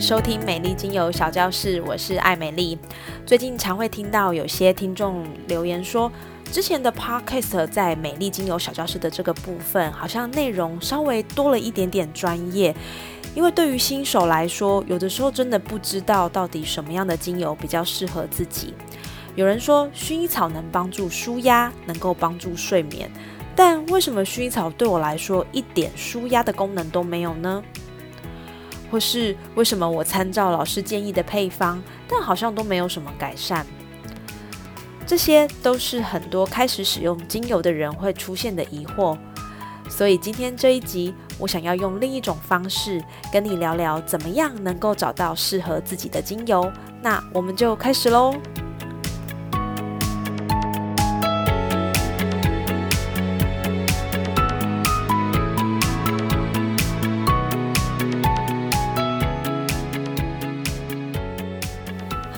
收听美丽精油小教室，我是艾美丽。最近常会听到有些听众留言说，之前的 Podcast 在美丽精油小教室的这个部分，好像内容稍微多了一点点专业。因为对于新手来说，有的时候真的不知道到底什么样的精油比较适合自己。有人说薰衣草能帮助舒压，能够帮助睡眠，但为什么薰衣草对我来说一点舒压的功能都没有呢？或是为什么我参照老师建议的配方，但好像都没有什么改善？这些都是很多开始使用精油的人会出现的疑惑。所以今天这一集，我想要用另一种方式跟你聊聊，怎么样能够找到适合自己的精油。那我们就开始喽。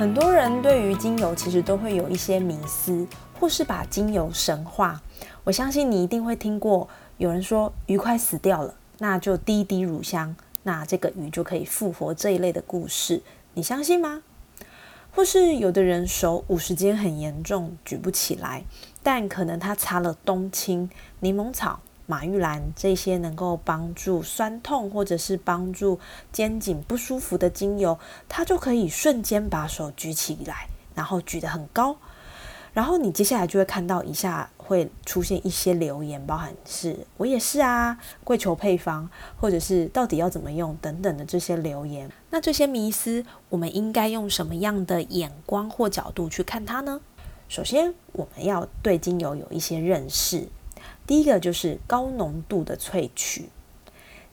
很多人对于精油其实都会有一些迷思，或是把精油神化。我相信你一定会听过有人说鱼快死掉了，那就滴滴乳香，那这个鱼就可以复活这一类的故事，你相信吗？或是有的人手五十肩很严重，举不起来，但可能他擦了冬青、柠檬草。马玉兰这些能够帮助酸痛或者是帮助肩颈不舒服的精油，它就可以瞬间把手举起来，然后举得很高。然后你接下来就会看到以下会出现一些留言，包含是我也是啊，跪求配方，或者是到底要怎么用等等的这些留言。那这些迷思，我们应该用什么样的眼光或角度去看它呢？首先，我们要对精油有一些认识。第一个就是高浓度的萃取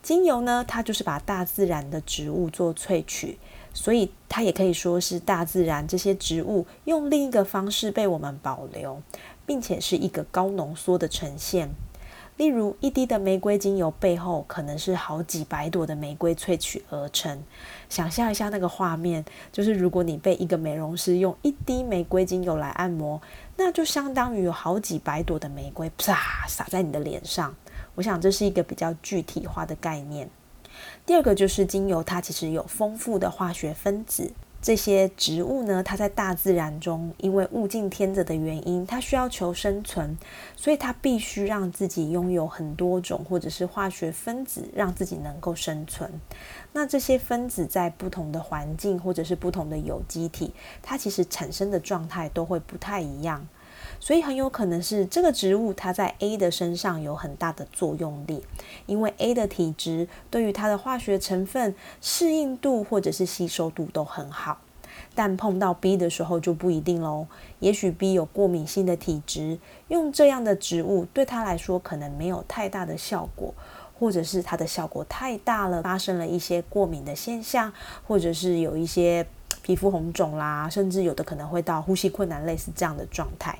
精油呢，它就是把大自然的植物做萃取，所以它也可以说是大自然这些植物用另一个方式被我们保留，并且是一个高浓缩的呈现。例如，一滴的玫瑰精油背后可能是好几百朵的玫瑰萃取而成。想象一下那个画面，就是如果你被一个美容师用一滴玫瑰精油来按摩，那就相当于有好几百朵的玫瑰啪洒在你的脸上。我想这是一个比较具体化的概念。第二个就是精油，它其实有丰富的化学分子。这些植物呢，它在大自然中，因为物竞天择的原因，它需要求生存，所以它必须让自己拥有很多种或者是化学分子，让自己能够生存。那这些分子在不同的环境或者是不同的有机体，它其实产生的状态都会不太一样。所以很有可能是这个植物它在 A 的身上有很大的作用力，因为 A 的体质对于它的化学成分适应度或者是吸收度都很好，但碰到 B 的时候就不一定喽。也许 B 有过敏性的体质，用这样的植物对他来说可能没有太大的效果，或者是它的效果太大了，发生了一些过敏的现象，或者是有一些皮肤红肿啦，甚至有的可能会到呼吸困难，类似这样的状态。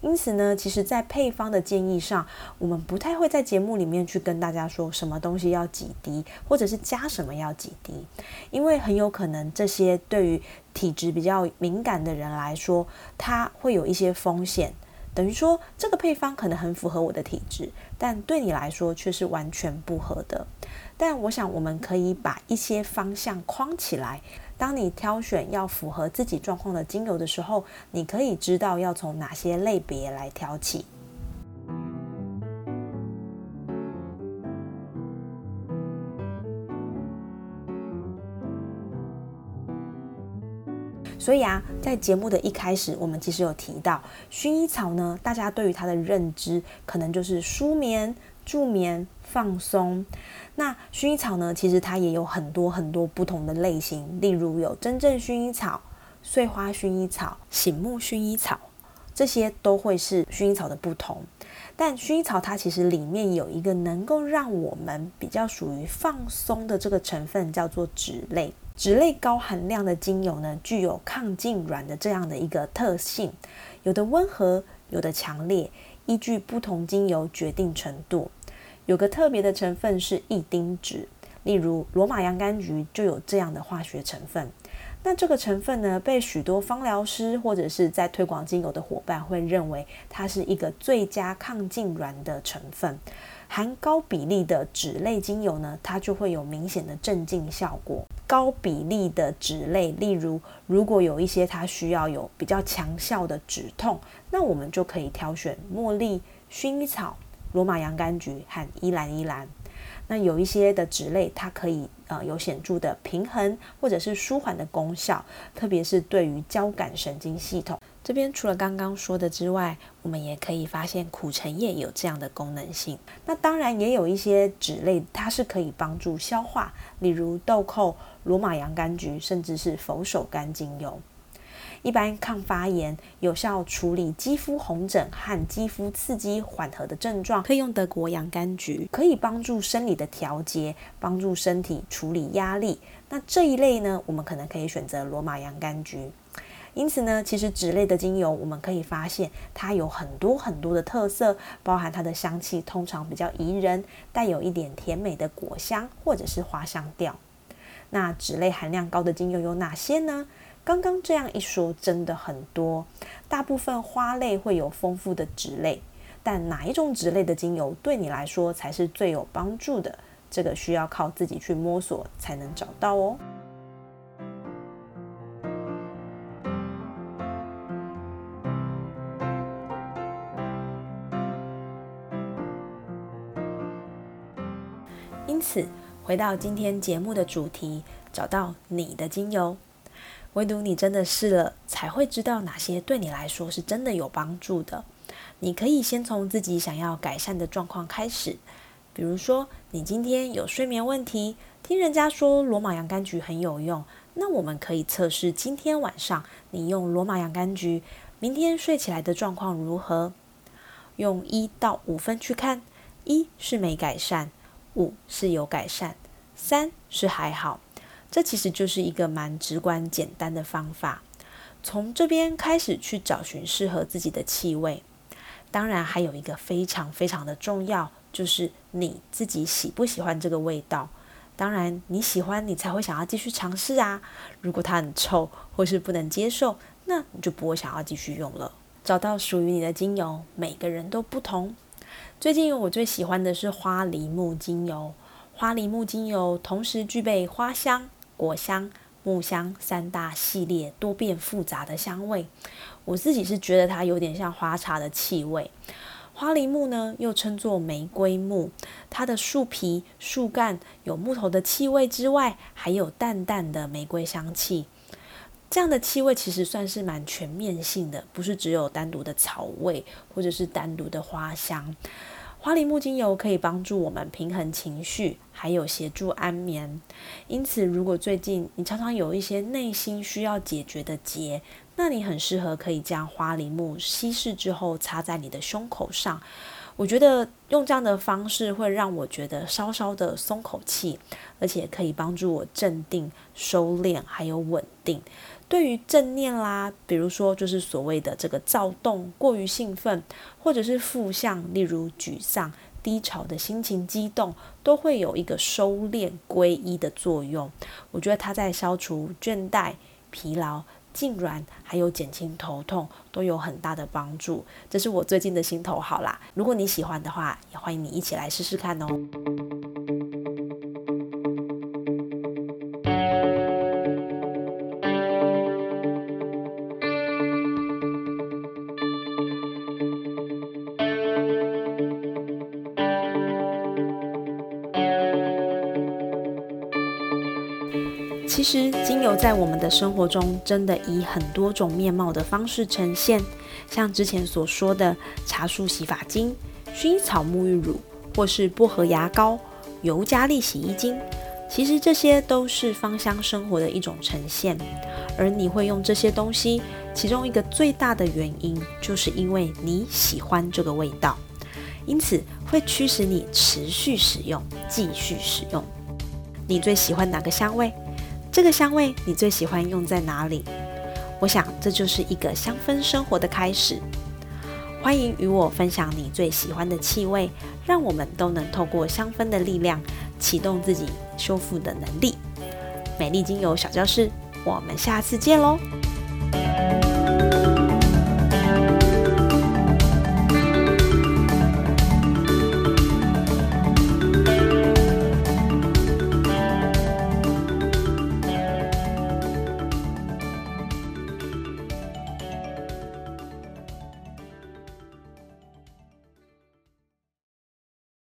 因此呢，其实，在配方的建议上，我们不太会在节目里面去跟大家说什么东西要几滴，或者是加什么要几滴，因为很有可能这些对于体质比较敏感的人来说，它会有一些风险。等于说，这个配方可能很符合我的体质，但对你来说却是完全不合的。但我想，我们可以把一些方向框起来。当你挑选要符合自己状况的精油的时候，你可以知道要从哪些类别来挑起。所以啊，在节目的一开始，我们其实有提到薰衣草呢，大家对于它的认知可能就是舒眠、助眠、放松。那薰衣草呢？其实它也有很多很多不同的类型，例如有真正薰衣草、碎花薰衣草、醒目薰衣草，这些都会是薰衣草的不同。但薰衣草它其实里面有一个能够让我们比较属于放松的这个成分，叫做脂类。脂类高含量的精油呢，具有抗痉挛的这样的一个特性，有的温和，有的强烈，依据不同精油决定程度。有个特别的成分是异丁酯，例如罗马洋甘菊就有这样的化学成分。那这个成分呢，被许多芳疗师或者是在推广精油的伙伴会认为它是一个最佳抗痉挛的成分。含高比例的脂类精油呢，它就会有明显的镇静效果。高比例的脂类，例如如果有一些它需要有比较强效的止痛，那我们就可以挑选茉莉、薰衣草、罗马洋甘菊和依兰依兰。那有一些的脂类，它可以呃有显著的平衡或者是舒缓的功效，特别是对于交感神经系统。这边除了刚刚说的之外，我们也可以发现苦橙叶有这样的功能性。那当然也有一些脂类，它是可以帮助消化，例如豆蔻、罗马洋甘菊，甚至是佛手柑精油。一般抗发炎、有效处理肌肤红疹和肌肤刺激缓和的症状，可以用德国洋甘菊，可以帮助生理的调节，帮助身体处理压力。那这一类呢，我们可能可以选择罗马洋甘菊。因此呢，其实脂类的精油，我们可以发现它有很多很多的特色，包含它的香气通常比较宜人，带有一点甜美的果香或者是花香调。那脂类含量高的精油有哪些呢？刚刚这样一说，真的很多。大部分花类会有丰富的脂类，但哪一种脂类的精油对你来说才是最有帮助的？这个需要靠自己去摸索才能找到哦。回到今天节目的主题，找到你的精油。唯独你真的试了，才会知道哪些对你来说是真的有帮助的。你可以先从自己想要改善的状况开始，比如说你今天有睡眠问题，听人家说罗马洋甘菊很有用，那我们可以测试今天晚上你用罗马洋甘菊，明天睡起来的状况如何？用一到五分去看，一是没改善，五是有改善，三是还好。这其实就是一个蛮直观简单的方法，从这边开始去找寻适合自己的气味。当然，还有一个非常非常的重要，就是你自己喜不喜欢这个味道。当然，你喜欢你才会想要继续尝试啊。如果它很臭或是不能接受，那你就不会想要继续用了。找到属于你的精油，每个人都不同。最近我最喜欢的是花梨木精油，花梨木精油同时具备花香。果香、木香三大系列多变复杂的香味，我自己是觉得它有点像花茶的气味。花梨木呢，又称作玫瑰木，它的树皮、树干有木头的气味之外，还有淡淡的玫瑰香气。这样的气味其实算是蛮全面性的，不是只有单独的草味或者是单独的花香。花梨木精油可以帮助我们平衡情绪，还有协助安眠。因此，如果最近你常常有一些内心需要解决的结，那你很适合可以将花梨木稀释之后擦在你的胸口上。我觉得用这样的方式会让我觉得稍稍的松口气，而且可以帮助我镇定、收敛，还有稳定。对于正念啦，比如说就是所谓的这个躁动、过于兴奋，或者是负向，例如沮丧、低潮的心情、激动，都会有一个收敛、归一的作用。我觉得它在消除倦怠、疲劳、痉挛，还有减轻头痛，都有很大的帮助。这是我最近的心头好啦。如果你喜欢的话，也欢迎你一起来试试看哦。其实，精油在我们的生活中真的以很多种面貌的方式呈现，像之前所说的茶树洗发精、薰衣草沐浴乳，或是薄荷牙膏、尤加利洗衣精，其实这些都是芳香生活的一种呈现。而你会用这些东西，其中一个最大的原因，就是因为你喜欢这个味道，因此会驱使你持续使用、继续使用。你最喜欢哪个香味？这个香味你最喜欢用在哪里？我想这就是一个香氛生活的开始。欢迎与我分享你最喜欢的气味，让我们都能透过香氛的力量，启动自己修复的能力。美丽精油小教室，我们下次见喽！